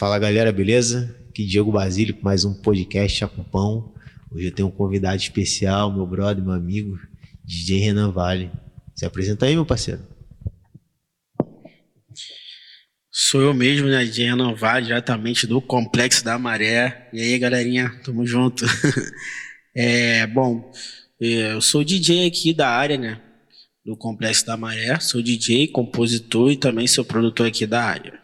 Fala galera, beleza? Aqui Diego Basílio com mais um podcast Chacupão. Hoje eu tenho um convidado especial, meu brother, meu amigo, DJ Renan Vale. Se apresenta aí, meu parceiro. Sou eu mesmo, né? DJ Renan Vale, diretamente do Complexo da Maré. E aí, galerinha, tamo junto. é, bom, eu sou DJ aqui da área, né? Do Complexo da Maré. Sou DJ, compositor e também sou produtor aqui da área.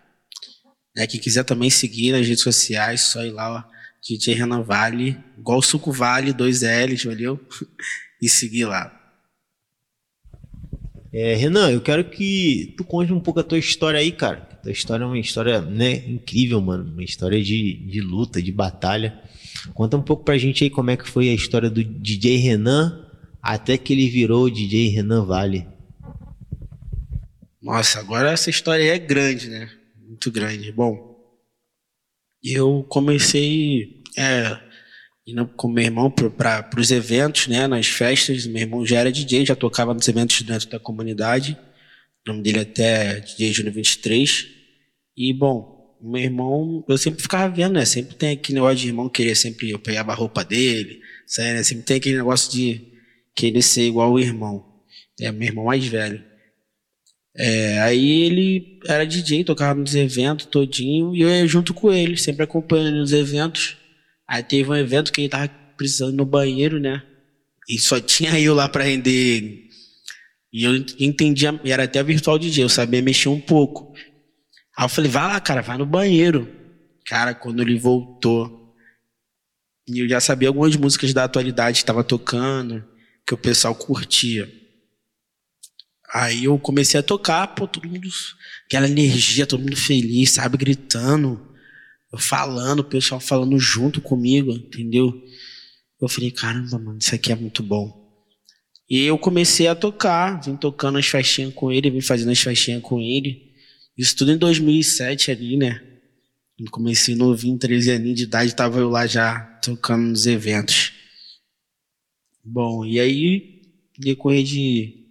É, quem quiser também seguir nas redes sociais, só ir lá, ó, DJ Renan Vale, igual Suco Vale, dois L's, valeu? e seguir lá. É, Renan, eu quero que tu conte um pouco a tua história aí, cara. Tua história é uma história né, incrível, mano. Uma história de, de luta, de batalha. Conta um pouco pra gente aí como é que foi a história do DJ Renan até que ele virou o DJ Renan Vale. Nossa, agora essa história é grande, né? Muito grande. Bom, eu comecei é, indo com meu irmão para os eventos, né? Nas festas. Meu irmão já era DJ, já tocava nos eventos dentro da comunidade. O nome dele até DJ Júnior 23. E, bom, meu irmão, eu sempre ficava vendo, né? Sempre tem aquele negócio de irmão querer sempre, eu pegava a roupa dele, sabe, né? Sempre tem aquele negócio de querer ser igual o irmão. É meu irmão mais velho. É, aí ele era DJ, tocava nos eventos todinho, e eu ia junto com ele, sempre acompanhando nos eventos. Aí teve um evento que ele tava precisando no banheiro, né? E só tinha eu lá para render E eu entendia, era até virtual DJ, eu sabia mexer um pouco. Aí eu falei, vai lá, cara, vai no banheiro. Cara, quando ele voltou, e eu já sabia algumas músicas da atualidade que estava tocando, que o pessoal curtia. Aí eu comecei a tocar, pô, todo mundo, aquela energia, todo mundo feliz, sabe, gritando, eu falando, o pessoal falando junto comigo, entendeu? Eu falei, caramba, mano, isso aqui é muito bom. E eu comecei a tocar, vim tocando as festinhas com ele, vim fazendo as festinhas com ele. Isso tudo em 2007 ali, né? Eu comecei novinho, 13 aninhos de idade, estava eu lá já tocando nos eventos. Bom, e aí, decorrer de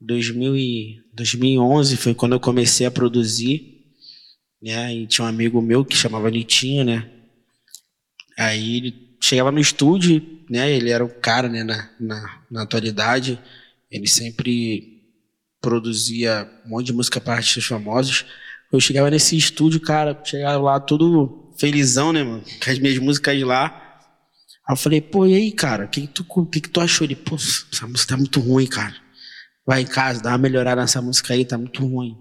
2000 e 2011 foi quando eu comecei a produzir, né? E tinha um amigo meu que chamava Nitinho, né? Aí ele chegava no estúdio, né? Ele era o cara, né? Na, na, na atualidade, ele sempre produzia um monte de música para artistas famosos. Eu chegava nesse estúdio, cara, chegava lá todo felizão, né, mano? Com as minhas músicas lá. Aí eu falei, pô, e aí, cara, o que, que, tu, que, que tu achou? Ele, pô, essa música tá muito ruim, cara. Vai em casa, dá uma melhorada nessa música aí, tá muito ruim.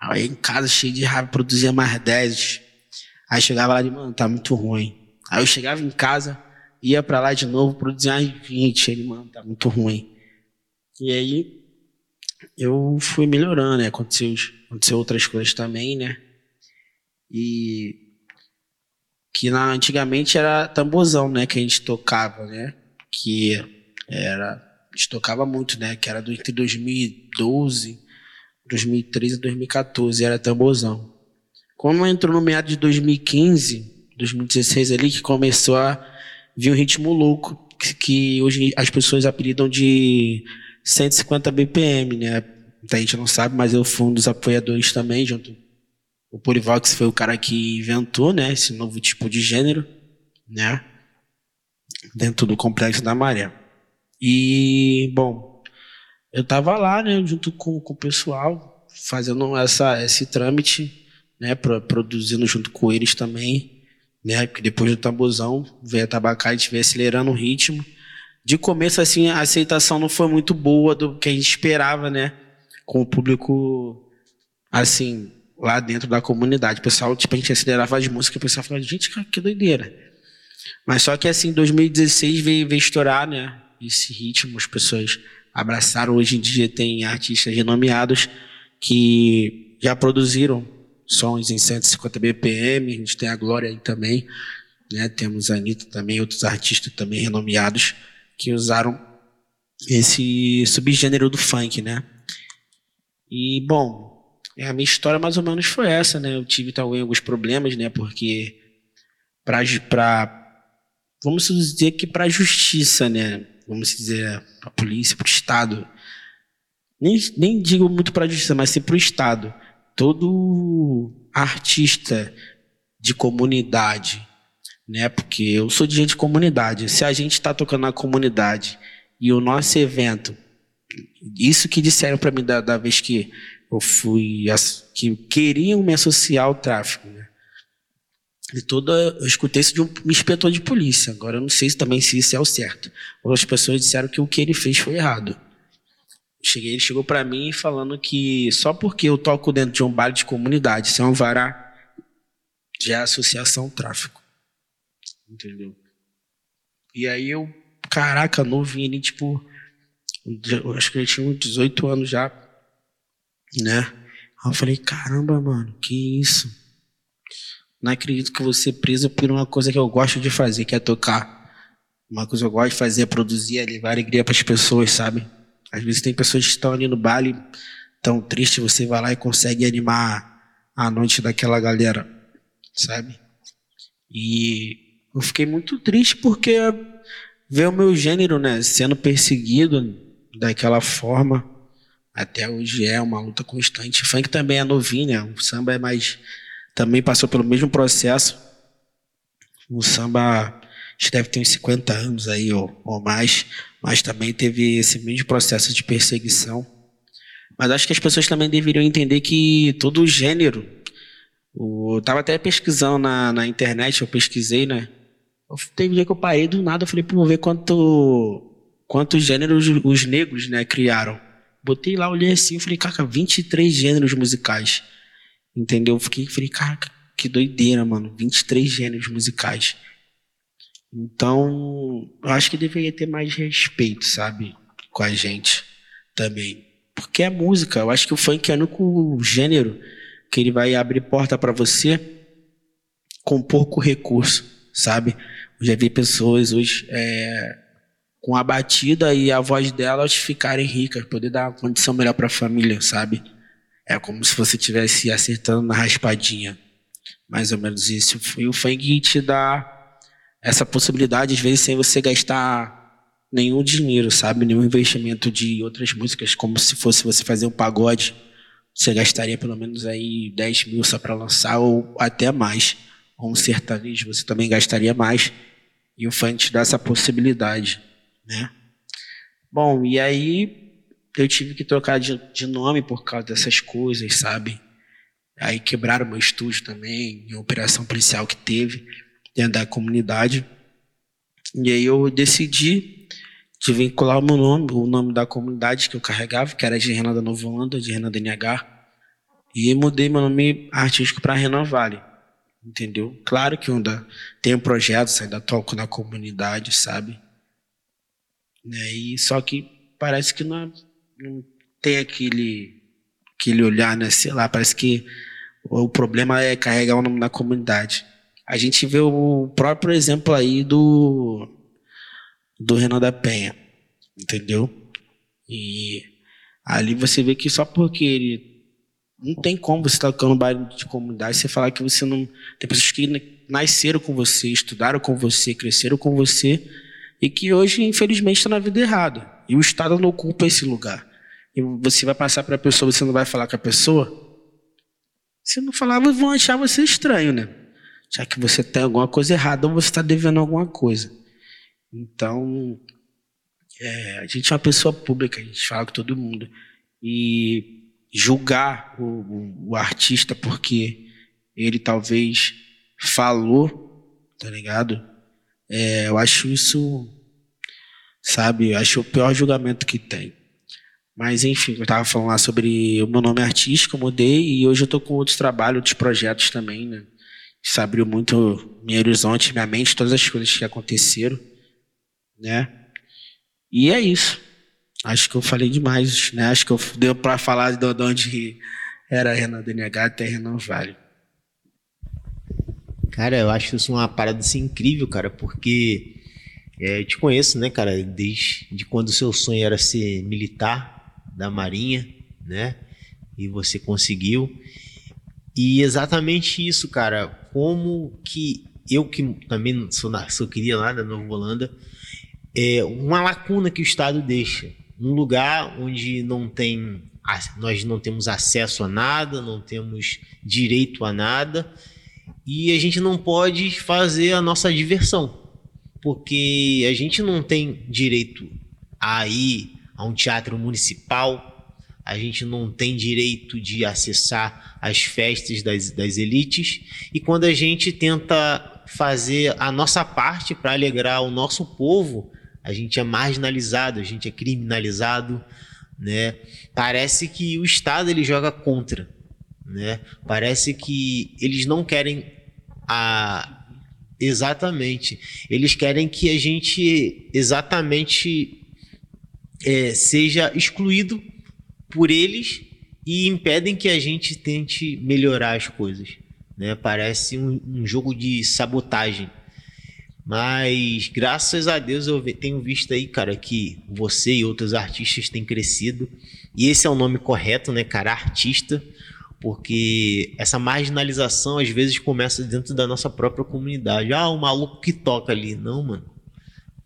Aí em casa, cheio de raiva, produzia mais 10. Aí chegava lá de, mano, tá muito ruim. Aí eu chegava em casa, ia pra lá de novo, produzia mais 20. Ele, mano, tá muito ruim. E aí, eu fui melhorando, né? Aconteceu, aconteceu outras coisas também, né? E que na, antigamente era tamborzão, né? Que a gente tocava, né? Que era. A gente tocava muito, né? Que era do, entre 2012, 2013 e 2014, era tamborzão. Quando entrou no meado de 2015, 2016 ali, que começou a vir um ritmo louco, que, que hoje as pessoas apelidam de 150 BPM, né? A gente não sabe, mas eu fui um dos apoiadores também, junto. O Polivox foi o cara que inventou, né, esse novo tipo de gênero, né? Dentro do complexo da maré. E, bom, eu tava lá, né, junto com, com o pessoal, fazendo essa, esse trâmite, né, produzindo junto com eles também, né, porque depois do tambozão veio a tabacar, a gente veio acelerando o ritmo de começo, assim, a aceitação não foi muito boa do que a gente esperava, né? Com o público, assim, lá dentro da comunidade. O pessoal, tipo, a gente acelerava as músicas, o pessoal falava, gente, que doideira. Mas só que, assim, 2016 veio, veio estourar, né? Esse ritmo, as pessoas abraçaram. Hoje em dia tem artistas renomeados que já produziram sons em 150 BPM. A gente tem a Glória aí também, né? Temos a Anitta também, outros artistas também renomeados que usaram esse subgênero do funk, né? E, bom, a minha história mais ou menos foi essa, né? Eu tive talvez alguns problemas, né? Porque para vamos dizer que para a justiça, né? Vamos dizer para a polícia, para o Estado. Nem, nem digo muito para a justiça, mas sim para o Estado. Todo artista de comunidade, né? Porque eu sou de gente de comunidade. Se a gente está tocando na comunidade e o nosso evento, isso que disseram para mim da, da, vez que eu fui, que queriam me associar ao tráfico, né? E toda, eu escutei isso de um inspetor de polícia. Agora eu não sei também se isso é o certo. Outras pessoas disseram que o que ele fez foi errado. Cheguei, ele chegou para mim falando que só porque eu toco dentro de um baile de comunidade, sem um vará, já é associação tráfico. Entendeu? E aí eu, caraca, novinho ali, tipo, eu acho que ele tinha uns 18 anos já, né? Aí eu falei, caramba, mano, que isso? Não acredito que você preso por uma coisa que eu gosto de fazer, que é tocar. Uma coisa que eu gosto de fazer é produzir, é levar alegria para as pessoas, sabe? Às vezes tem pessoas que estão ali no baile, tão triste, você vai lá e consegue animar a noite daquela galera, sabe? E eu fiquei muito triste porque ver o meu gênero, né, sendo perseguido daquela forma, até hoje é uma luta constante. Funk também é novinho, né? O samba é mais também passou pelo mesmo processo. O samba acho deve ter uns 50 anos aí ou, ou mais, mas também teve esse mesmo processo de perseguição. Mas acho que as pessoas também deveriam entender que todo gênero, eu estava até pesquisando na, na internet, eu pesquisei, né? Teve um dia que eu parei do nada, eu falei, pô, vou ver quanto, quantos gêneros os negros, né, criaram. Botei lá, olhei assim, falei, cara, 23 gêneros musicais. Entendeu? Fiquei, falei, cara, que doideira, mano. 23 gêneros musicais. Então, eu acho que deveria ter mais respeito, sabe? Com a gente também. Porque é música. Eu acho que o funk é o único gênero que ele vai abrir porta para você com pouco recurso, sabe? Eu já vi pessoas hoje é, com a batida e a voz delas ficarem ricas, poder dar uma condição melhor para a família, sabe? É como se você estivesse acertando na raspadinha. Mais ou menos isso. E o funk te dá essa possibilidade, às vezes, sem você gastar nenhum dinheiro, sabe? Nenhum investimento de outras músicas, como se fosse você fazer um pagode. Você gastaria pelo menos aí 10 mil só para lançar, ou até mais. Ou um sertanejo, você também gastaria mais. E o funk te dá essa possibilidade, né? Bom, e aí eu tive que trocar de, de nome por causa dessas coisas, sabe? Aí quebraram meu estúdio também, em operação policial que teve dentro da comunidade. E aí eu decidi de vincular o meu nome, o nome da comunidade que eu carregava, que era de Renan da Holanda, de Renan da NH. E mudei meu nome artístico para Renan Vale. Entendeu? Claro que ainda tenho projetos, ainda toco na comunidade, sabe? Né? E só que parece que não, não tem aquele, aquele olhar, né? Sei lá, parece que o problema é carregar o nome da comunidade. A gente vê o próprio exemplo aí do, do Renan da Penha, entendeu? E ali você vê que só porque ele não tem como você estar tocando baile de comunidade você falar que você não tem pessoas que nasceram com você, estudaram com você, cresceram com você e que hoje infelizmente está na vida errada. E o Estado não ocupa esse lugar. E você vai passar para a pessoa, você não vai falar com a pessoa. Se não falar, vão achar você estranho, né? Já que você tem alguma coisa errada ou você está devendo alguma coisa. Então, é, a gente é uma pessoa pública, a gente fala com todo mundo. E julgar o, o, o artista porque ele talvez falou, tá ligado? É, eu acho isso sabe? Eu acho o pior julgamento que tem. Mas, enfim, eu estava falando lá sobre o meu nome artístico, eu mudei e hoje eu estou com outros trabalhos, outros projetos também, né? Isso abriu muito meu horizonte, minha mente, todas as coisas que aconteceram, né? E é isso. Acho que eu falei demais, né? Acho que eu deu para falar de onde era Renan DNH até Renan Vale. Cara, eu acho isso uma parada assim, incrível, cara, porque é, eu te conheço, né, cara, desde quando o seu sonho era ser militar da Marinha, né? E você conseguiu. E exatamente isso, cara. Como que eu que também sou, sou queria lá da Nova Holanda, é uma lacuna que o Estado deixa. Um lugar onde não tem nós não temos acesso a nada, não temos direito a nada e a gente não pode fazer a nossa diversão, porque a gente não tem direito a ir a um teatro municipal, a gente não tem direito de acessar as festas das, das elites, e quando a gente tenta fazer a nossa parte para alegrar o nosso povo, a gente é marginalizado, a gente é criminalizado, né? Parece que o Estado ele joga contra, né? Parece que eles não querem a exatamente, eles querem que a gente exatamente é, seja excluído por eles e impedem que a gente tente melhorar as coisas, né? Parece um, um jogo de sabotagem. Mas graças a Deus eu tenho visto aí, cara, que você e outros artistas têm crescido. E esse é o nome correto, né, cara? Artista. Porque essa marginalização às vezes começa dentro da nossa própria comunidade. Ah, o maluco que toca ali. Não, mano.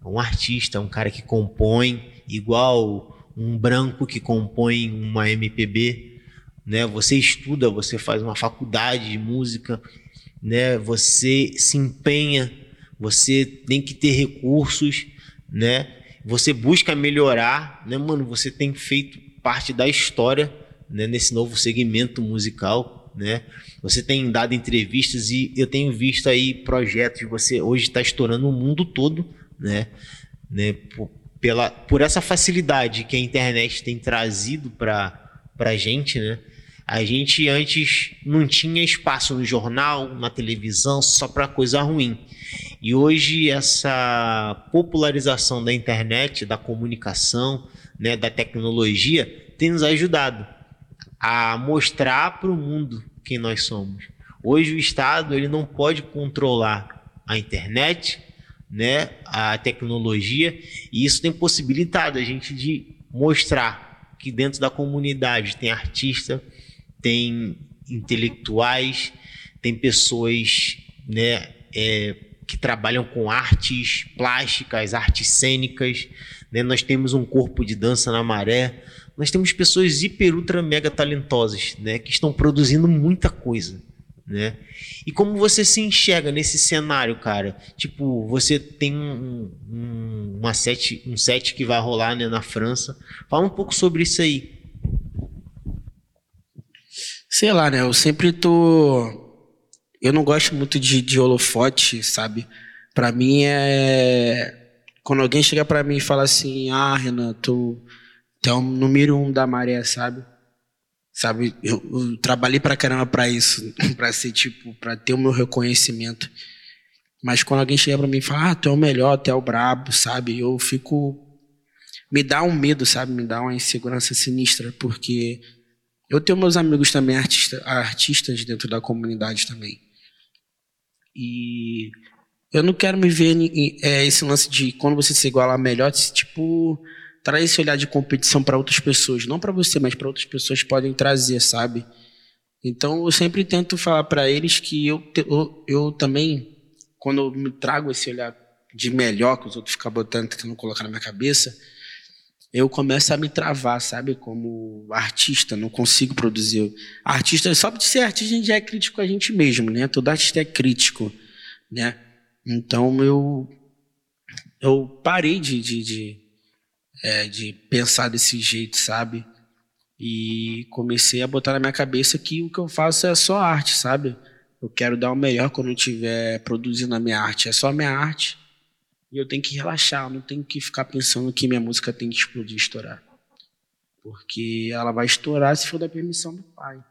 É um artista, é um cara que compõe, igual um branco que compõe uma MPB. Né? Você estuda, você faz uma faculdade de música, né? você se empenha você tem que ter recursos, né? Você busca melhorar, né, mano? Você tem feito parte da história, né, nesse novo segmento musical, né? Você tem dado entrevistas e eu tenho visto aí projetos, você hoje está estourando o mundo todo, né? né? Por, pela, por essa facilidade que a internet tem trazido para a gente, né? A gente antes não tinha espaço no jornal, na televisão, só para coisa ruim. E hoje essa popularização da internet, da comunicação, né, da tecnologia, tem nos ajudado a mostrar para o mundo quem nós somos. Hoje o Estado ele não pode controlar a internet, né, a tecnologia, e isso tem possibilitado a gente de mostrar que dentro da comunidade tem artista, tem intelectuais, tem pessoas né, é, que trabalham com artes plásticas, artes cênicas. Né? Nós temos um corpo de dança na maré. Nós temos pessoas hiper, ultra, mega talentosas né? que estão produzindo muita coisa. Né? E como você se enxerga nesse cenário, cara? Tipo, você tem um, um, uma set, um set que vai rolar né, na França. Fala um pouco sobre isso aí. Sei lá, né? Eu sempre tô. Eu não gosto muito de, de holofote, sabe? Para mim é. Quando alguém chega para mim e fala assim: Ah, Renan, tu, tu é o número um da maré, sabe? Sabe? Eu, eu trabalhei pra caramba pra isso, pra ser tipo, pra ter o meu reconhecimento. Mas quando alguém chega para mim e fala: Ah, tu é o melhor, tu é o brabo, sabe? Eu fico. Me dá um medo, sabe? Me dá uma insegurança sinistra, porque eu tenho meus amigos também artista, artistas dentro da comunidade também. E eu não quero me ver é, esse lance de quando você se igualar melhor, tipo, traz esse olhar de competição para outras pessoas, não para você, mas para outras pessoas podem trazer, sabe? Então eu sempre tento falar para eles que eu, eu, eu também, quando eu me trago esse olhar de melhor que os outros ficam botando, tentando colocar na minha cabeça, eu começo a me travar, sabe? Como artista, não consigo produzir. Artista, só de ser artista, a gente já é crítico a gente mesmo, né? Todo artista é crítico, né? Então eu eu parei de, de, de, é, de pensar desse jeito, sabe? E comecei a botar na minha cabeça que o que eu faço é só arte, sabe? Eu quero dar o melhor quando eu estiver produzindo a minha arte. É só a minha arte e eu tenho que relaxar, eu não tenho que ficar pensando que minha música tem que explodir, estourar. Porque ela vai estourar se for da permissão do pai,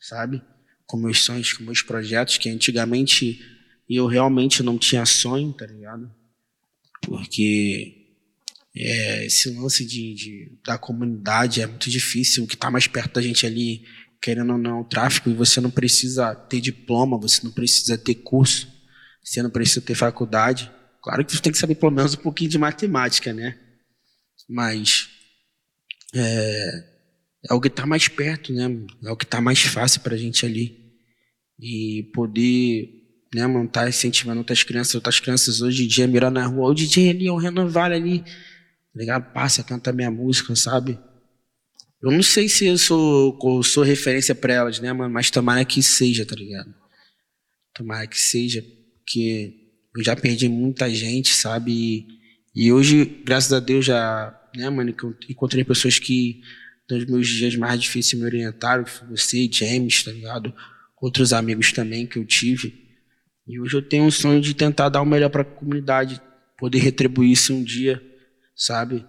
sabe? Com meus sonhos, com meus projetos, que antigamente eu realmente não tinha sonho, tá ligado? Porque é, esse lance de, de, da comunidade é muito difícil. O que está mais perto da gente ali, querendo ou não, é o tráfico, e você não precisa ter diploma, você não precisa ter curso, você não precisa ter faculdade. Claro que você tem que saber pelo menos um pouquinho de matemática, né? Mas é, é o que está mais perto, né? É o que está mais fácil para a gente ali. E poder né, montar incentivando outras crianças, outras crianças hoje em dia mirar na rua, o DJ ali, o Renan Vale ali, tá ligado? Passa, canta minha música, sabe? Eu não sei se eu sou, sou referência para elas, né, mano? Mas tomara que seja, tá ligado? Tomara que seja, porque eu já perdi muita gente, sabe? E, e hoje, graças a Deus, já, né, mano, que eu encontrei pessoas que nos meus dias mais difíceis me orientaram, você, James, tá ligado? Outros amigos também que eu tive. E hoje eu tenho um sonho de tentar dar o melhor para a comunidade, poder retribuir isso um dia, sabe?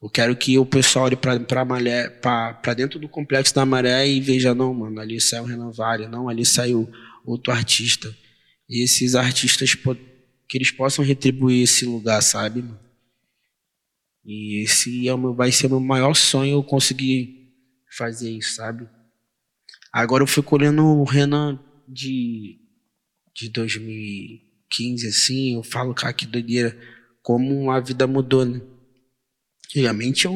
Eu quero que o pessoal olhe para dentro do complexo da maré e veja, não, mano, ali saiu o Renan Vale, não, ali saiu outro artista. E esses artistas, que eles possam retribuir esse lugar, sabe? E esse é o meu, vai ser o meu maior sonho eu conseguir fazer isso, sabe? Agora eu fico olhando o Renan de, de 2015, assim, eu falo, cara, que doideira, como a vida mudou, né? Antigamente eu,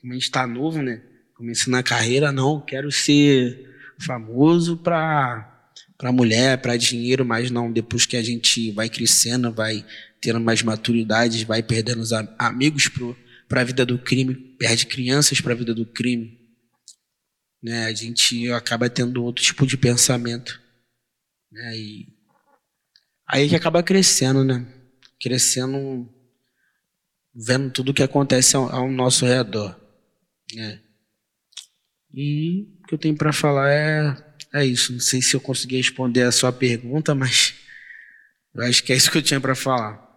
como a gente tá novo, né? Comecei na carreira, não, quero ser famoso pra, pra mulher, pra dinheiro, mas não, depois que a gente vai crescendo, vai tendo mais maturidade, vai perdendo os amigos para a vida do crime, perde crianças para a vida do crime. Né? A gente acaba tendo outro tipo de pensamento. Né? E aí que acaba crescendo, né? Crescendo, vendo tudo o que acontece ao, ao nosso redor. Né? E o que eu tenho para falar é, é isso. Não sei se eu consegui responder a sua pergunta, mas eu acho que é isso que eu tinha para falar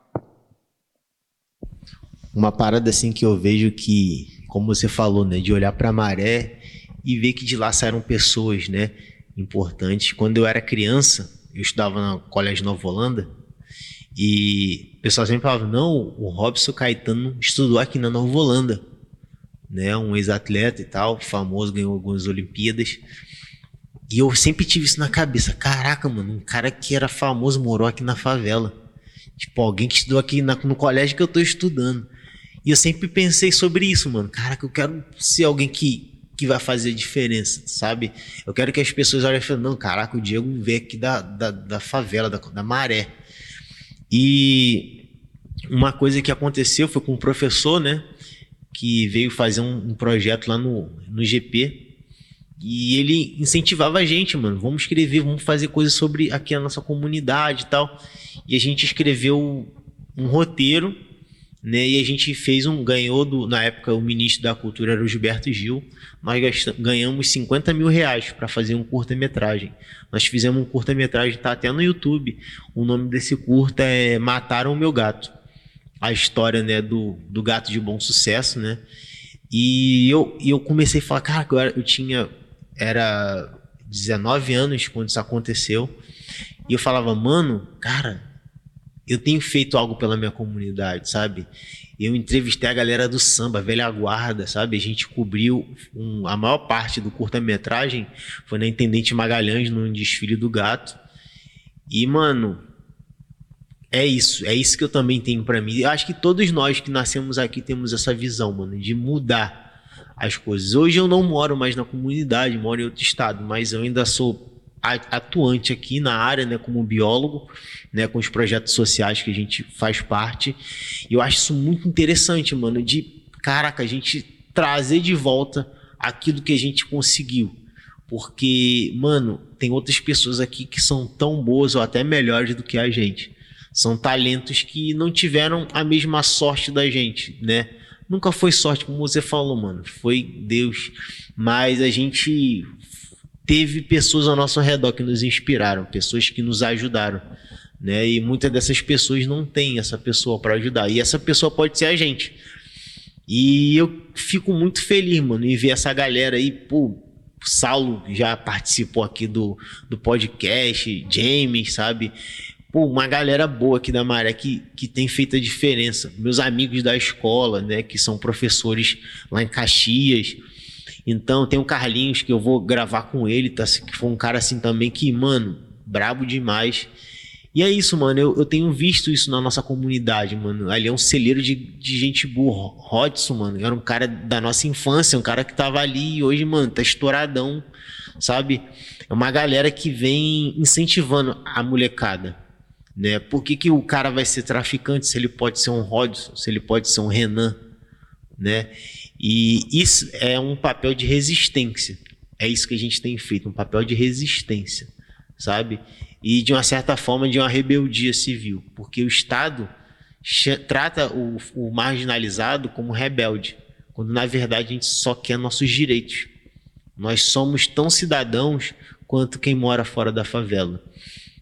uma parada assim que eu vejo que, como você falou, né, de olhar para a maré e ver que de lá saíram pessoas, né, importantes. Quando eu era criança, eu estudava na Colégio Nova Holanda e o pessoal sempre falava: "Não, o Robson Caetano estudou aqui na Nova Holanda". Né, um ex-atleta e tal, famoso, ganhou algumas Olimpíadas. E eu sempre tive isso na cabeça. Caraca, mano, um cara que era famoso morou aqui na favela. Tipo, alguém que estudou aqui na, no colégio que eu tô estudando. E eu sempre pensei sobre isso, mano. Cara, que eu quero ser alguém que, que vai fazer diferença, sabe? Eu quero que as pessoas olhem e falem, não, caraca, o Diego veio aqui da, da, da favela, da, da maré. E uma coisa que aconteceu foi com um professor, né? Que veio fazer um, um projeto lá no, no GP. E ele incentivava a gente, mano. Vamos escrever, vamos fazer coisas sobre aqui a nossa comunidade e tal. E a gente escreveu um roteiro né? E a gente fez um, ganhou do, na época o ministro da cultura era o Gilberto Gil. Nós ganhamos 50 mil reais para fazer um curta-metragem. Nós fizemos um curta-metragem, tá até no YouTube. O nome desse curta é Mataram o Meu Gato. A história, né, do, do gato de bom sucesso, né? E eu, e eu comecei a falar, cara, agora eu tinha, era 19 anos quando isso aconteceu. E eu falava, mano, cara, eu tenho feito algo pela minha comunidade, sabe? Eu entrevistei a galera do samba, velha guarda, sabe? A gente cobriu um, a maior parte do curta-metragem foi na Intendente Magalhães, no desfile do gato. E, mano, é isso. É isso que eu também tenho para mim. Eu acho que todos nós que nascemos aqui temos essa visão, mano, de mudar as coisas. Hoje eu não moro mais na comunidade, moro em outro estado, mas eu ainda sou atuante aqui na área, né, como biólogo, né, com os projetos sociais que a gente faz parte. E eu acho isso muito interessante, mano, de caraca, a gente trazer de volta aquilo que a gente conseguiu. Porque, mano, tem outras pessoas aqui que são tão boas ou até melhores do que a gente. São talentos que não tiveram a mesma sorte da gente, né? Nunca foi sorte, como você falou, mano. Foi Deus. Mas a gente teve pessoas ao nosso redor que nos inspiraram, pessoas que nos ajudaram. Né? E muitas dessas pessoas não têm essa pessoa para ajudar. E essa pessoa pode ser a gente. E eu fico muito feliz, mano, em ver essa galera aí, pô, Saulo já participou aqui do, do podcast, James, sabe? Pô, uma galera boa aqui da Maré que, que tem feito a diferença. Meus amigos da escola, né, que são professores lá em Caxias, então tem o Carlinhos que eu vou gravar com ele, tá? Que foi um cara assim também que, mano, brabo demais. E é isso, mano. Eu, eu tenho visto isso na nossa comunidade, mano. Ali é um celeiro de, de gente boa. Rodson, mano, era um cara da nossa infância, um cara que tava ali e hoje, mano, tá estouradão, sabe? É uma galera que vem incentivando a molecada. Né? Por que, que o cara vai ser traficante se ele pode ser um Rodson, se ele pode ser um Renan? Né? E isso é um papel de resistência. É isso que a gente tem feito, um papel de resistência, sabe? e de uma certa forma de uma rebeldia civil, porque o Estado trata o, o marginalizado como rebelde, quando na verdade a gente só quer nossos direitos. Nós somos tão cidadãos quanto quem mora fora da favela.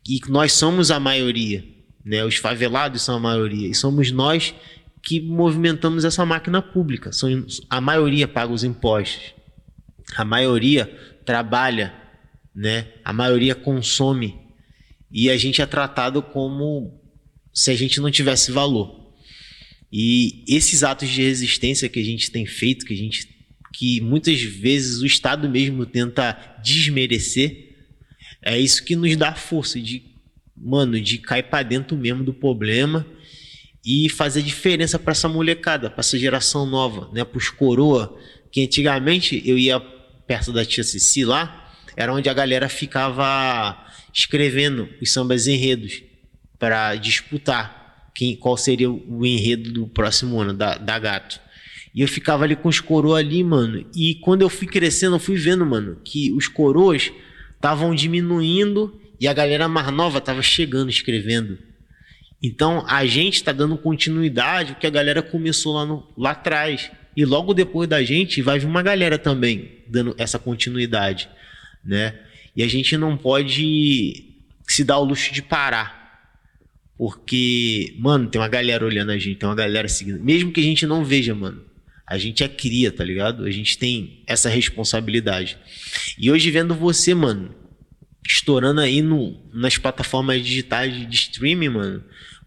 E nós somos a maioria, né? Os favelados são a maioria e somos nós que movimentamos essa máquina pública. A maioria paga os impostos, a maioria trabalha, né? A maioria consome e a gente é tratado como se a gente não tivesse valor. E esses atos de resistência que a gente tem feito, que a gente que muitas vezes o Estado mesmo tenta desmerecer, é isso que nos dá força de, mano, de cair para dentro mesmo do problema e fazer diferença para essa molecada, para essa geração nova, né, para os coroa, que antigamente eu ia perto da tia Cici lá, era onde a galera ficava escrevendo os sambas enredos para disputar quem, qual seria o enredo do próximo ano da, da Gato. E eu ficava ali com os coroas ali, mano. E quando eu fui crescendo, eu fui vendo, mano, que os coroas estavam diminuindo e a galera mais nova tava chegando, escrevendo. Então a gente está dando continuidade o que a galera começou lá, no, lá atrás. E logo depois da gente vai vir uma galera também dando essa continuidade, né? E a gente não pode se dar o luxo de parar. Porque, mano, tem uma galera olhando a gente, tem uma galera seguindo. Mesmo que a gente não veja, mano. A gente é cria, tá ligado? A gente tem essa responsabilidade. E hoje vendo você, mano, estourando aí no, nas plataformas digitais de streaming, mano,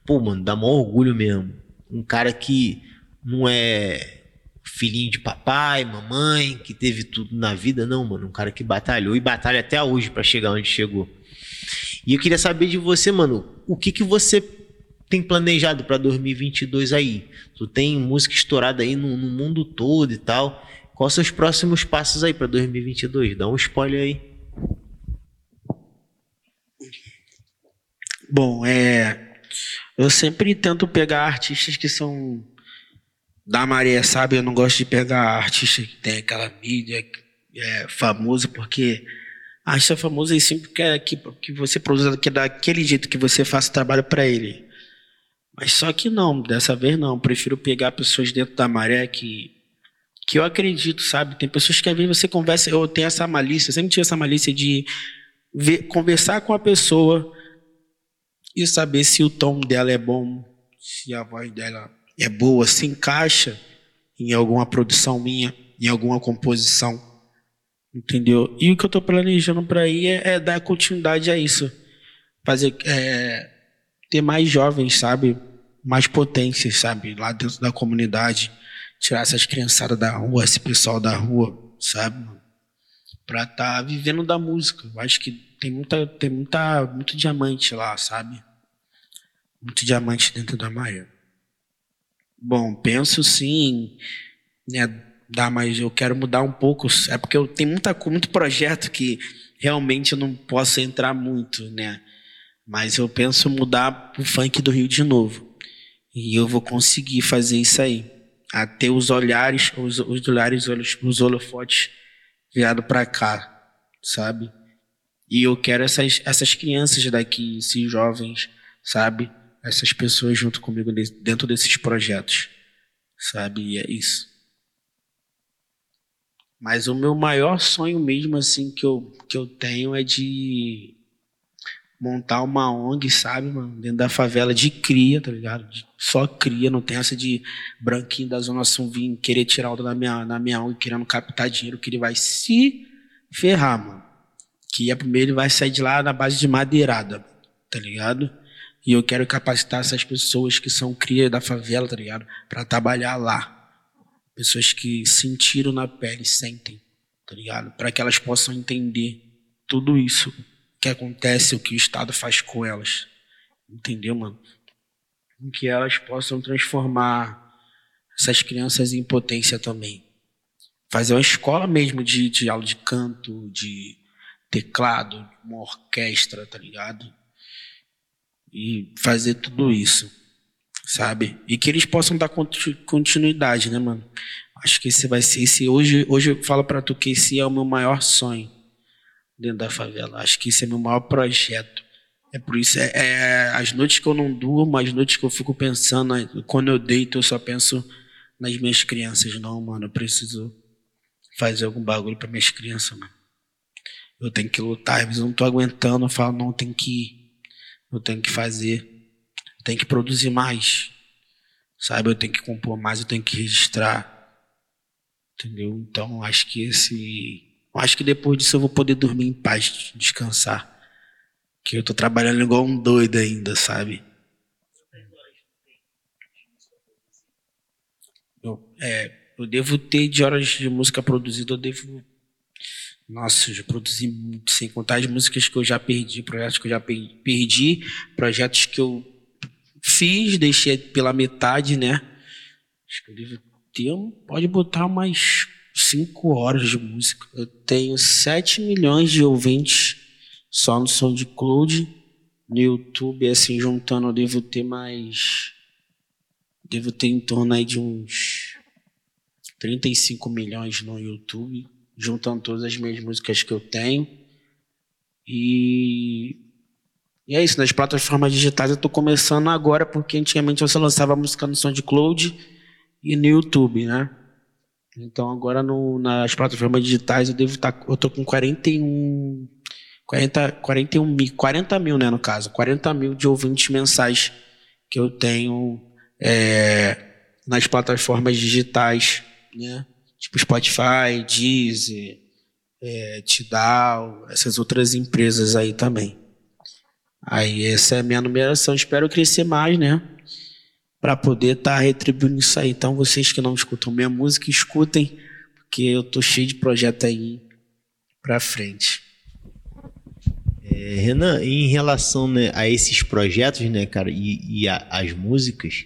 pô, mano, dá maior orgulho mesmo. Um cara que não é filhinho de papai, mamãe, que teve tudo na vida, não, mano. Um cara que batalhou e batalha até hoje para chegar onde chegou. E eu queria saber de você, mano, o que que você tem planejado para 2022 aí? Tu tem música estourada aí no, no mundo todo e tal. Quais são os próximos passos aí para 2022? Dá um spoiler aí. Bom, é. Eu sempre tento pegar artistas que são da maré, sabe? Eu não gosto de pegar artistas que tem aquela mídia é, famosa, porque artista famoso ele sempre quer que, que você produza que daquele jeito que você faça o trabalho para ele. Mas só que não, dessa vez não. Prefiro pegar pessoas dentro da maré que, que eu acredito, sabe? Tem pessoas que às vezes você conversa, eu tenho essa malícia, eu sempre tive essa malícia de ver, conversar com a pessoa e saber se o tom dela é bom, se a voz dela é boa, se encaixa em alguma produção minha, em alguma composição. Entendeu? E o que eu estou planejando para ir é, é, dar continuidade a isso. Fazer. É, ter mais jovens, sabe? Mais potências, sabe? Lá dentro da comunidade. Tirar essas criançadas da rua, esse pessoal da rua, sabe? Pra estar tá vivendo da música. Eu acho que tem muita, tem muita, muito diamante lá, sabe? Muito diamante dentro da Maia. Bom, penso sim, né? Dá, mas eu quero mudar um pouco. É porque eu tenho muita, muito projeto que realmente eu não posso entrar muito, né? Mas eu penso mudar o funk do Rio de novo. E eu vou conseguir fazer isso aí. Até os olhares, os, os olhares, os, os holofotes virado para cá, sabe? E eu quero essas, essas crianças daqui, esses jovens, sabe? Essas pessoas junto comigo dentro desses projetos, sabe? E é isso. Mas o meu maior sonho mesmo, assim, que eu, que eu tenho é de montar uma ONG, sabe, mano, dentro da favela de cria, tá ligado? Só cria, não tem essa de branquinho da Zona Sul vir querer tirar onda da minha, da minha ONG, querendo captar dinheiro, que ele vai se ferrar, mano. Que é primeiro ele vai sair de lá na base de madeirada, tá ligado? E eu quero capacitar essas pessoas que são cria da favela, tá ligado? Pra trabalhar lá. Pessoas que sentiram na pele, sentem, tá ligado? Para que elas possam entender tudo isso que acontece, o que o Estado faz com elas. Entendeu, mano? Em que elas possam transformar essas crianças em potência também. Fazer uma escola mesmo de, de aula de canto, de teclado, uma orquestra, tá ligado? E fazer tudo isso, sabe? E que eles possam dar continuidade, né, mano? Acho que esse vai ser esse hoje, hoje eu falo para tu que esse é o meu maior sonho dentro da favela. Acho que esse é meu maior projeto. É por isso, é, é, as noites que eu não durmo, as noites que eu fico pensando, quando eu deito, eu só penso nas minhas crianças. Não, mano, eu preciso fazer algum bagulho para minhas crianças, mano. Eu tenho que lutar, às vezes eu não tô aguentando, eu falo, não, tem que ir. Eu tenho que fazer. Eu tenho que produzir mais. Sabe, eu tenho que compor mais, eu tenho que registrar. Entendeu? Então, acho que esse. Acho que depois disso eu vou poder dormir em paz, descansar. Que eu tô trabalhando igual um doido ainda, sabe? Eu, é, eu devo ter de horas de música produzida, eu devo. Nossa, eu já produzi muito, sem contar as músicas que eu já perdi, projetos que eu já perdi, projetos que eu fiz, deixei pela metade, né? Acho que eu devo ter, pode botar mais cinco horas de música. Eu tenho 7 milhões de ouvintes só no SoundCloud. No YouTube, assim, juntando, eu devo ter mais. Devo ter em torno aí de uns 35 milhões no YouTube, juntando todas as minhas músicas que eu tenho. E, e é isso, nas plataformas digitais eu estou começando agora, porque antigamente você lançava música no SoundCloud e no YouTube, né? Então agora no, nas plataformas digitais eu devo estar. Tá, eu tô com 41. 40, 41 mil, 40 mil, né, no caso, 40 mil de ouvintes mensais que eu tenho é, nas plataformas digitais, né? Tipo Spotify, Deezer, é, Tidal, essas outras empresas aí também. Aí essa é a minha numeração. Espero crescer mais, né? Para poder estar tá retribuindo isso aí. Então, vocês que não escutam minha música, escutem, porque eu tô cheio de projeto aí para frente. É, Renan, em relação né, a esses projetos, né, cara, e, e a, as músicas,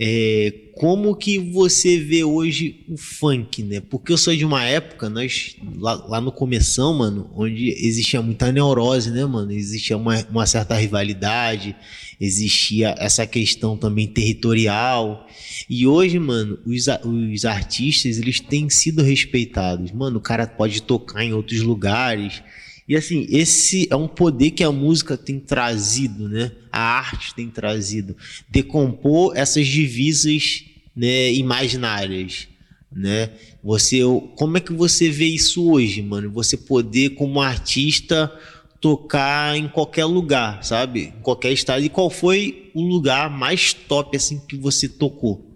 é, como que você vê hoje o funk, né? Porque eu sou de uma época, nós lá, lá no começo, mano, onde existia muita neurose, né, mano? Existia uma, uma certa rivalidade, existia essa questão também territorial. E hoje, mano, os, os artistas, eles têm sido respeitados. Mano, o cara pode tocar em outros lugares, e assim, esse é um poder que a música tem trazido, né? A arte tem trazido. Decompor essas divisas né, imaginárias, né? Você, como é que você vê isso hoje, mano? Você poder, como artista, tocar em qualquer lugar, sabe? Em qualquer estado. E qual foi o lugar mais top, assim, que você tocou?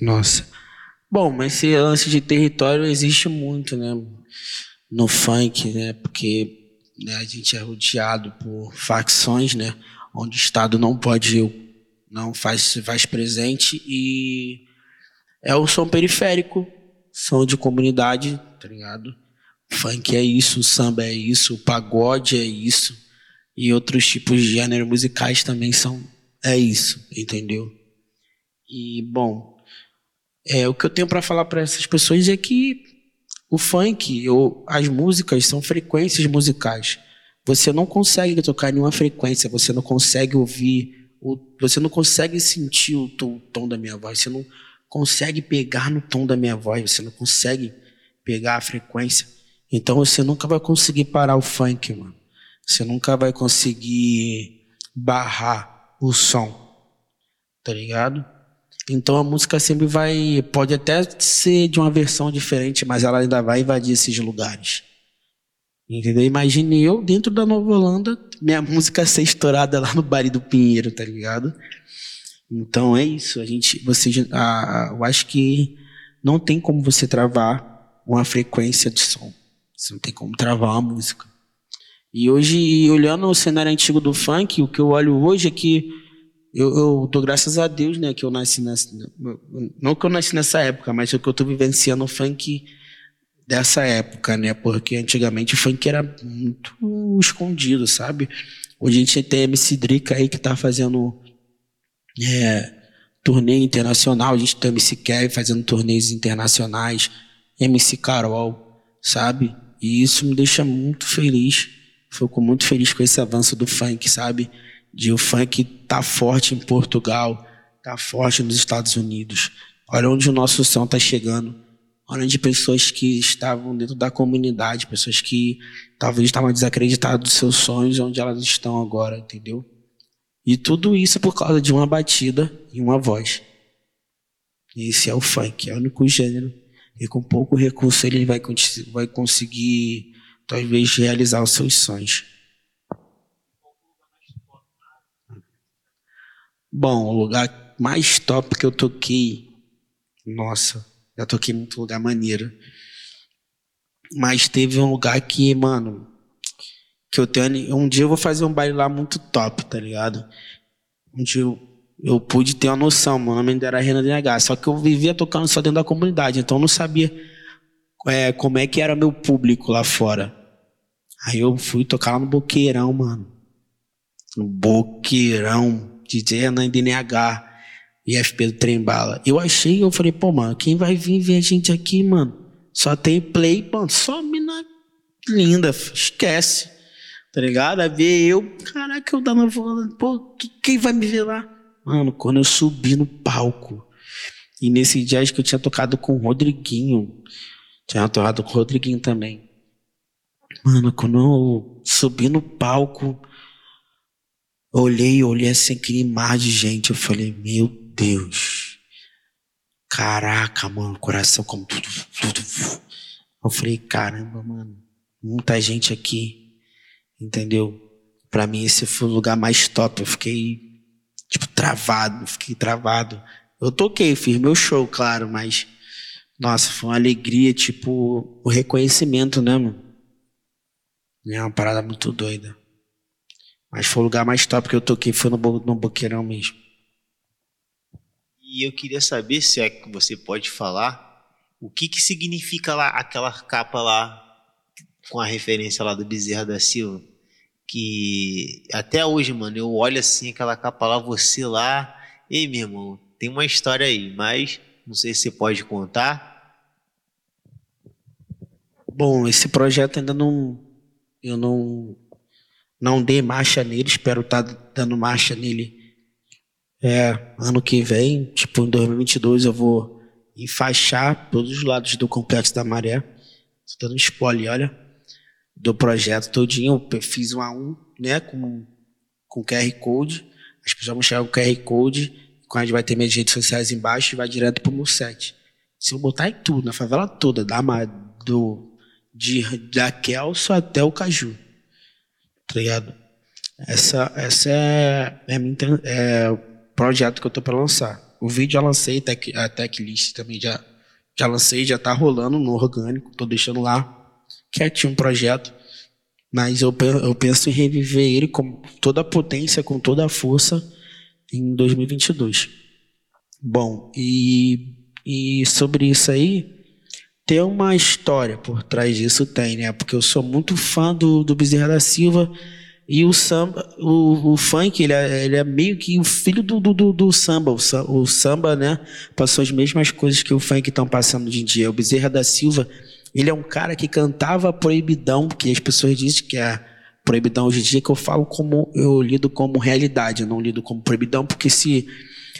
Nossa. Bom, mas esse lance de território existe muito, né? No funk, né? Porque né, a gente é rodeado por facções, né? Onde o Estado não pode não faz faz presente e é o som periférico, som de comunidade, tá ligado? Funk é isso, samba é isso, pagode é isso e outros tipos de gêneros musicais também são é isso, entendeu? E bom, é o que eu tenho para falar para essas pessoas é que o funk, ou as músicas são frequências musicais. Você não consegue tocar nenhuma frequência, você não consegue ouvir, você não consegue sentir o tom da minha voz, você não consegue pegar no tom da minha voz, você não consegue pegar a frequência. Então você nunca vai conseguir parar o funk, mano. Você nunca vai conseguir barrar o som. Tá ligado? Então a música sempre vai. Pode até ser de uma versão diferente, mas ela ainda vai invadir esses lugares. Entendeu? Imagine eu dentro da Nova Holanda, minha música ser estourada lá no Bar do Pinheiro, tá ligado? Então é isso. A gente, você, a, eu acho que não tem como você travar uma frequência de som. Você não tem como travar uma música. E hoje, olhando o cenário antigo do funk, o que eu olho hoje é que eu, eu dou graças a Deus, né, que eu nasci nessa. Não que eu nasci nessa época, mas que eu estou vivenciando o funk dessa época, né? Porque antigamente o funk era muito escondido, sabe? Hoje a gente tem MC Drica aí que está fazendo é, turnê internacional, a gente tem MC Kevin fazendo turnês internacionais, MC Carol, sabe? E isso me deixa muito feliz. Fico muito feliz com esse avanço do funk, sabe? De o funk tá forte em Portugal, tá forte nos Estados Unidos. Olha onde o nosso som tá chegando, onde pessoas que estavam dentro da comunidade, pessoas que talvez estavam desacreditadas dos seus sonhos, onde elas estão agora, entendeu? E tudo isso por causa de uma batida e uma voz. Esse é o funk, é o único gênero. E com pouco recurso ele vai, vai conseguir, talvez, realizar os seus sonhos. Bom, o lugar mais top que eu toquei, nossa, já toquei muito lugar maneiro. Mas teve um lugar que, mano, que eu tenho. Um dia eu vou fazer um baile lá muito top, tá ligado? Um dia eu, eu pude ter uma noção, meu nome ainda era Renan DH. Só que eu vivia tocando só dentro da comunidade, então eu não sabia é, como é que era meu público lá fora. Aí eu fui tocar lá no Boqueirão, mano. No Boqueirão, DJ Renan DNH. IFP do Trem Bala. Eu achei, eu falei, pô, mano, quem vai vir ver a gente aqui, mano? Só tem play, mano, só mina linda, esquece. Tá ligado? Aí ver eu, caraca, eu dando falando, pô, quem vai me ver lá? Mano, quando eu subi no palco, e nesse dia acho que eu tinha tocado com o Rodriguinho, tinha tocado com o Rodriguinho também. Mano, quando eu subi no palco, olhei, olhei assim, aquele mar de gente, eu falei, meu Deus. Caraca, mano, coração como tudo, tudo. Eu falei, caramba, mano, muita gente aqui, entendeu? Para mim esse foi o lugar mais top. Eu fiquei tipo travado, fiquei travado. Eu toquei, fiz meu show, claro, mas nossa, foi uma alegria, tipo, o reconhecimento, né, mano? É uma parada muito doida. Mas foi o lugar mais top que eu toquei, foi no, no Boqueirão mesmo. E eu queria saber se é que você pode falar o que que significa lá aquela capa lá com a referência lá do Bezerra da Silva, que até hoje, mano, eu olho assim aquela capa lá, você lá, ei, meu irmão, tem uma história aí, mas não sei se você pode contar. Bom, esse projeto ainda não eu não não dei marcha nele, espero estar tá dando marcha nele é, ano que vem, tipo em 2022, eu vou enfaixar todos os lados do Complexo da Maré. Estou dando spoiler, olha, do projeto todinho. Eu fiz um a um, né, com, com QR Code. As pessoas vão chegar o QR Code, quando a gente vai ter minhas redes sociais embaixo e vai direto pro meu set. Se eu botar em tudo, na favela toda, da, do, de, da Kelso até o Caju. Tá ligado? Essa, essa é, é, é projeto que eu tô para lançar. O vídeo já lancei, a tecklist também já, já lancei, já tá rolando no orgânico, tô deixando lá quietinho um projeto, mas eu, eu penso em reviver ele com toda a potência, com toda a força em 2022. Bom, e, e sobre isso aí, tem uma história por trás disso, tem, né? Porque eu sou muito fã do, do Bezerra da Silva, e o samba, o, o funk, ele é, ele é, meio que o filho do, do, do samba. O, samba. o, samba, né, passou as mesmas coisas que o funk estão passando hoje em dia. O Bezerra da Silva, ele é um cara que cantava proibidão, que as pessoas dizem que é proibidão hoje em dia, que eu falo como, eu lido como realidade, eu não lido como proibidão, porque se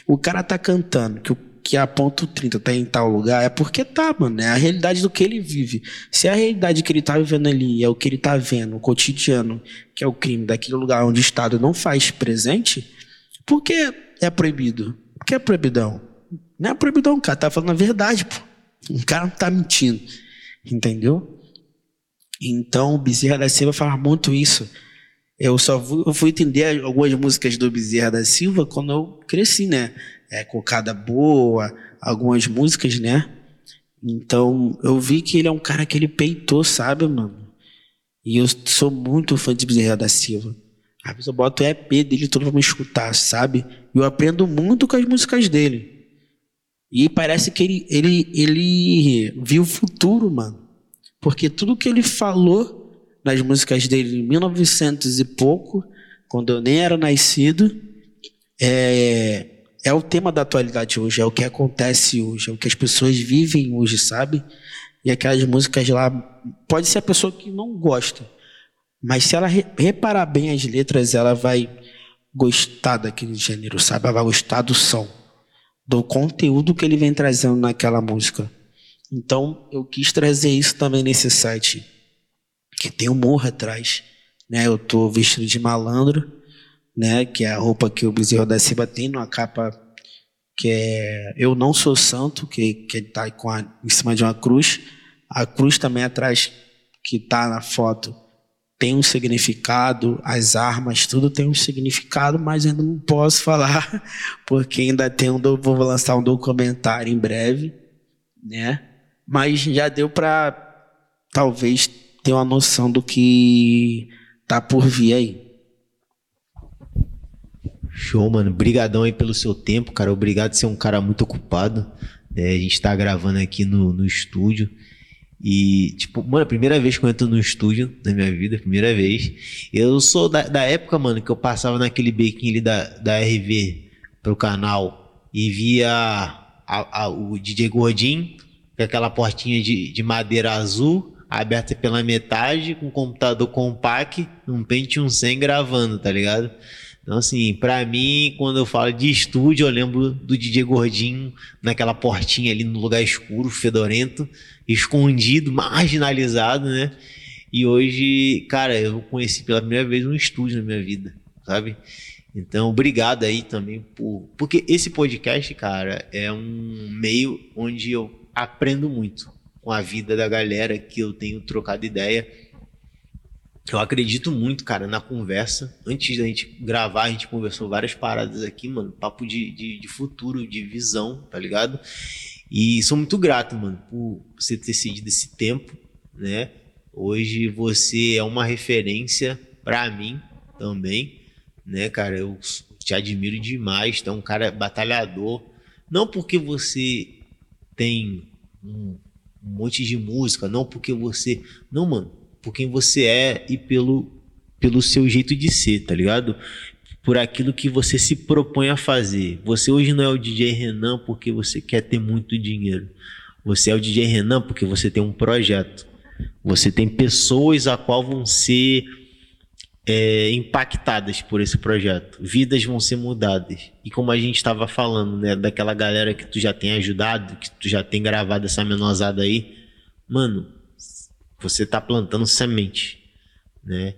o cara tá cantando que o que a ponto 30 tá em tal lugar, é porque tá, mano. É a realidade do que ele vive. Se a realidade que ele tá vivendo ali é o que ele tá vendo, o cotidiano, que é o crime daquele lugar onde o Estado não faz presente, por que é proibido? Por que é proibidão? Não é proibidão, o cara tá falando a verdade, pô. O cara não tá mentindo. Entendeu? Então, o Bezerra da Silva fala muito isso. Eu só fui, fui entender algumas músicas do Bezerra da Silva quando eu cresci, né? É, Cocada Boa, algumas músicas, né? Então, eu vi que ele é um cara que ele peitou, sabe, mano? E eu sou muito fã de Bezerra da Silva. Às vezes eu boto o EP dele todo pra me escutar, sabe? Eu aprendo muito com as músicas dele. E parece que ele, ele, ele viu o futuro, mano. Porque tudo que ele falou nas músicas dele em 1900 e pouco, quando eu nem era nascido, é, é o tema da atualidade hoje, é o que acontece hoje, é o que as pessoas vivem hoje, sabe? E aquelas músicas lá, pode ser a pessoa que não gosta, mas se ela reparar bem as letras, ela vai gostar daquele gênero, sabe? Ela vai gostar do som, do conteúdo que ele vem trazendo naquela música. Então eu quis trazer isso também nesse site, que tem morro atrás. Né? Eu tô vestido de malandro, né? que é a roupa que o Bezerro da Silva tem, numa capa que é Eu Não Sou Santo, que, que está em cima de uma cruz. A cruz também atrás, que está na foto, tem um significado, as armas, tudo tem um significado, mas eu não posso falar, porque ainda tem um, vou lançar um documentário em breve, né? Mas já deu para talvez ter uma noção do que tá por vir aí. Show, mano. Obrigadão aí pelo seu tempo, cara. Obrigado por ser um cara muito ocupado. É, a gente tá gravando aqui no, no estúdio. E, tipo, mano, a primeira vez que eu entro no estúdio na minha vida, primeira vez. Eu sou da, da época, mano, que eu passava naquele bequinho ali da, da RV pro canal e via a, a, o DJ Gordinho com aquela portinha de, de madeira azul aberta pela metade, com um computador compact, um Pentium 100 gravando, tá ligado? Então, assim, pra mim, quando eu falo de estúdio, eu lembro do DJ Gordinho naquela portinha ali no lugar escuro, fedorento, escondido, marginalizado, né? E hoje, cara, eu conheci pela primeira vez um estúdio na minha vida, sabe? Então, obrigado aí também por. Porque esse podcast, cara, é um meio onde eu aprendo muito com a vida da galera que eu tenho trocado ideia eu acredito muito, cara, na conversa. Antes da gente gravar, a gente conversou várias paradas aqui, mano. Papo de, de, de futuro, de visão, tá ligado? E sou muito grato, mano, por você ter cedido esse tempo, né? Hoje você é uma referência para mim também, né, cara? Eu te admiro demais. Tu é um cara batalhador. Não porque você tem um, um monte de música, não porque você. Não, mano por quem você é e pelo, pelo seu jeito de ser, tá ligado? Por aquilo que você se propõe a fazer. Você hoje não é o DJ Renan porque você quer ter muito dinheiro. Você é o DJ Renan porque você tem um projeto. Você tem pessoas a qual vão ser é, impactadas por esse projeto. Vidas vão ser mudadas. E como a gente estava falando, né, daquela galera que tu já tem ajudado, que tu já tem gravado essa menosada aí, mano, você está plantando semente, né?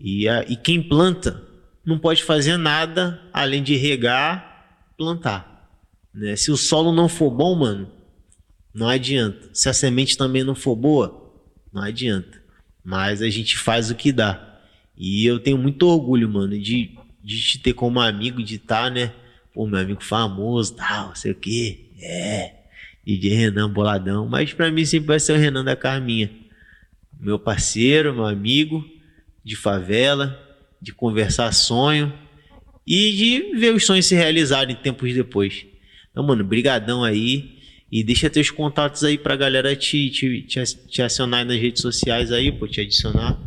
E, a, e quem planta não pode fazer nada além de regar, plantar, né? Se o solo não for bom, mano, não adianta. Se a semente também não for boa, não adianta. Mas a gente faz o que dá. E eu tenho muito orgulho, mano, de, de te ter como amigo, de estar, tá, né? Pô, meu amigo famoso, tal, sei o quê. É. DJ Renan Boladão. Mas para mim sempre vai ser o Renan da Carminha meu parceiro, meu amigo de favela, de conversar sonho e de ver os sonhos se realizarem tempos depois. Então, mano, brigadão aí e deixa teus contatos aí pra galera te, te, te, te acionar nas redes sociais aí, pô, te adicionar.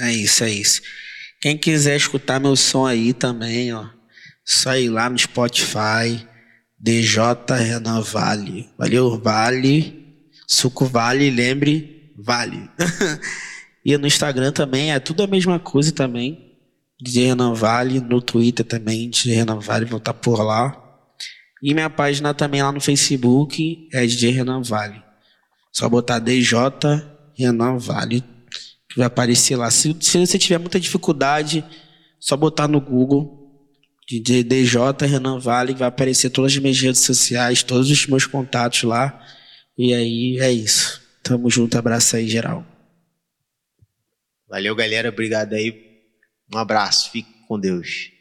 É isso, é isso. Quem quiser escutar meu som aí também, ó, só ir lá no Spotify, DJ Renan Vale. Valeu, Vale. Suco Vale, lembre, Vale. e no Instagram também é tudo a mesma coisa também. DJ Renan Vale, no Twitter também, DJ Renan Vale, vou estar por lá. E minha página também lá no Facebook é DJ Renan Vale. Só botar DJ Renan Vale, que vai aparecer lá. Se, se você tiver muita dificuldade, só botar no Google DJ DJ Renan Vale, que vai aparecer todas as minhas redes sociais, todos os meus contatos lá. E aí é isso. Tamo junto, abraço aí, geral. Valeu, galera. Obrigado aí. Um abraço. Fique com Deus.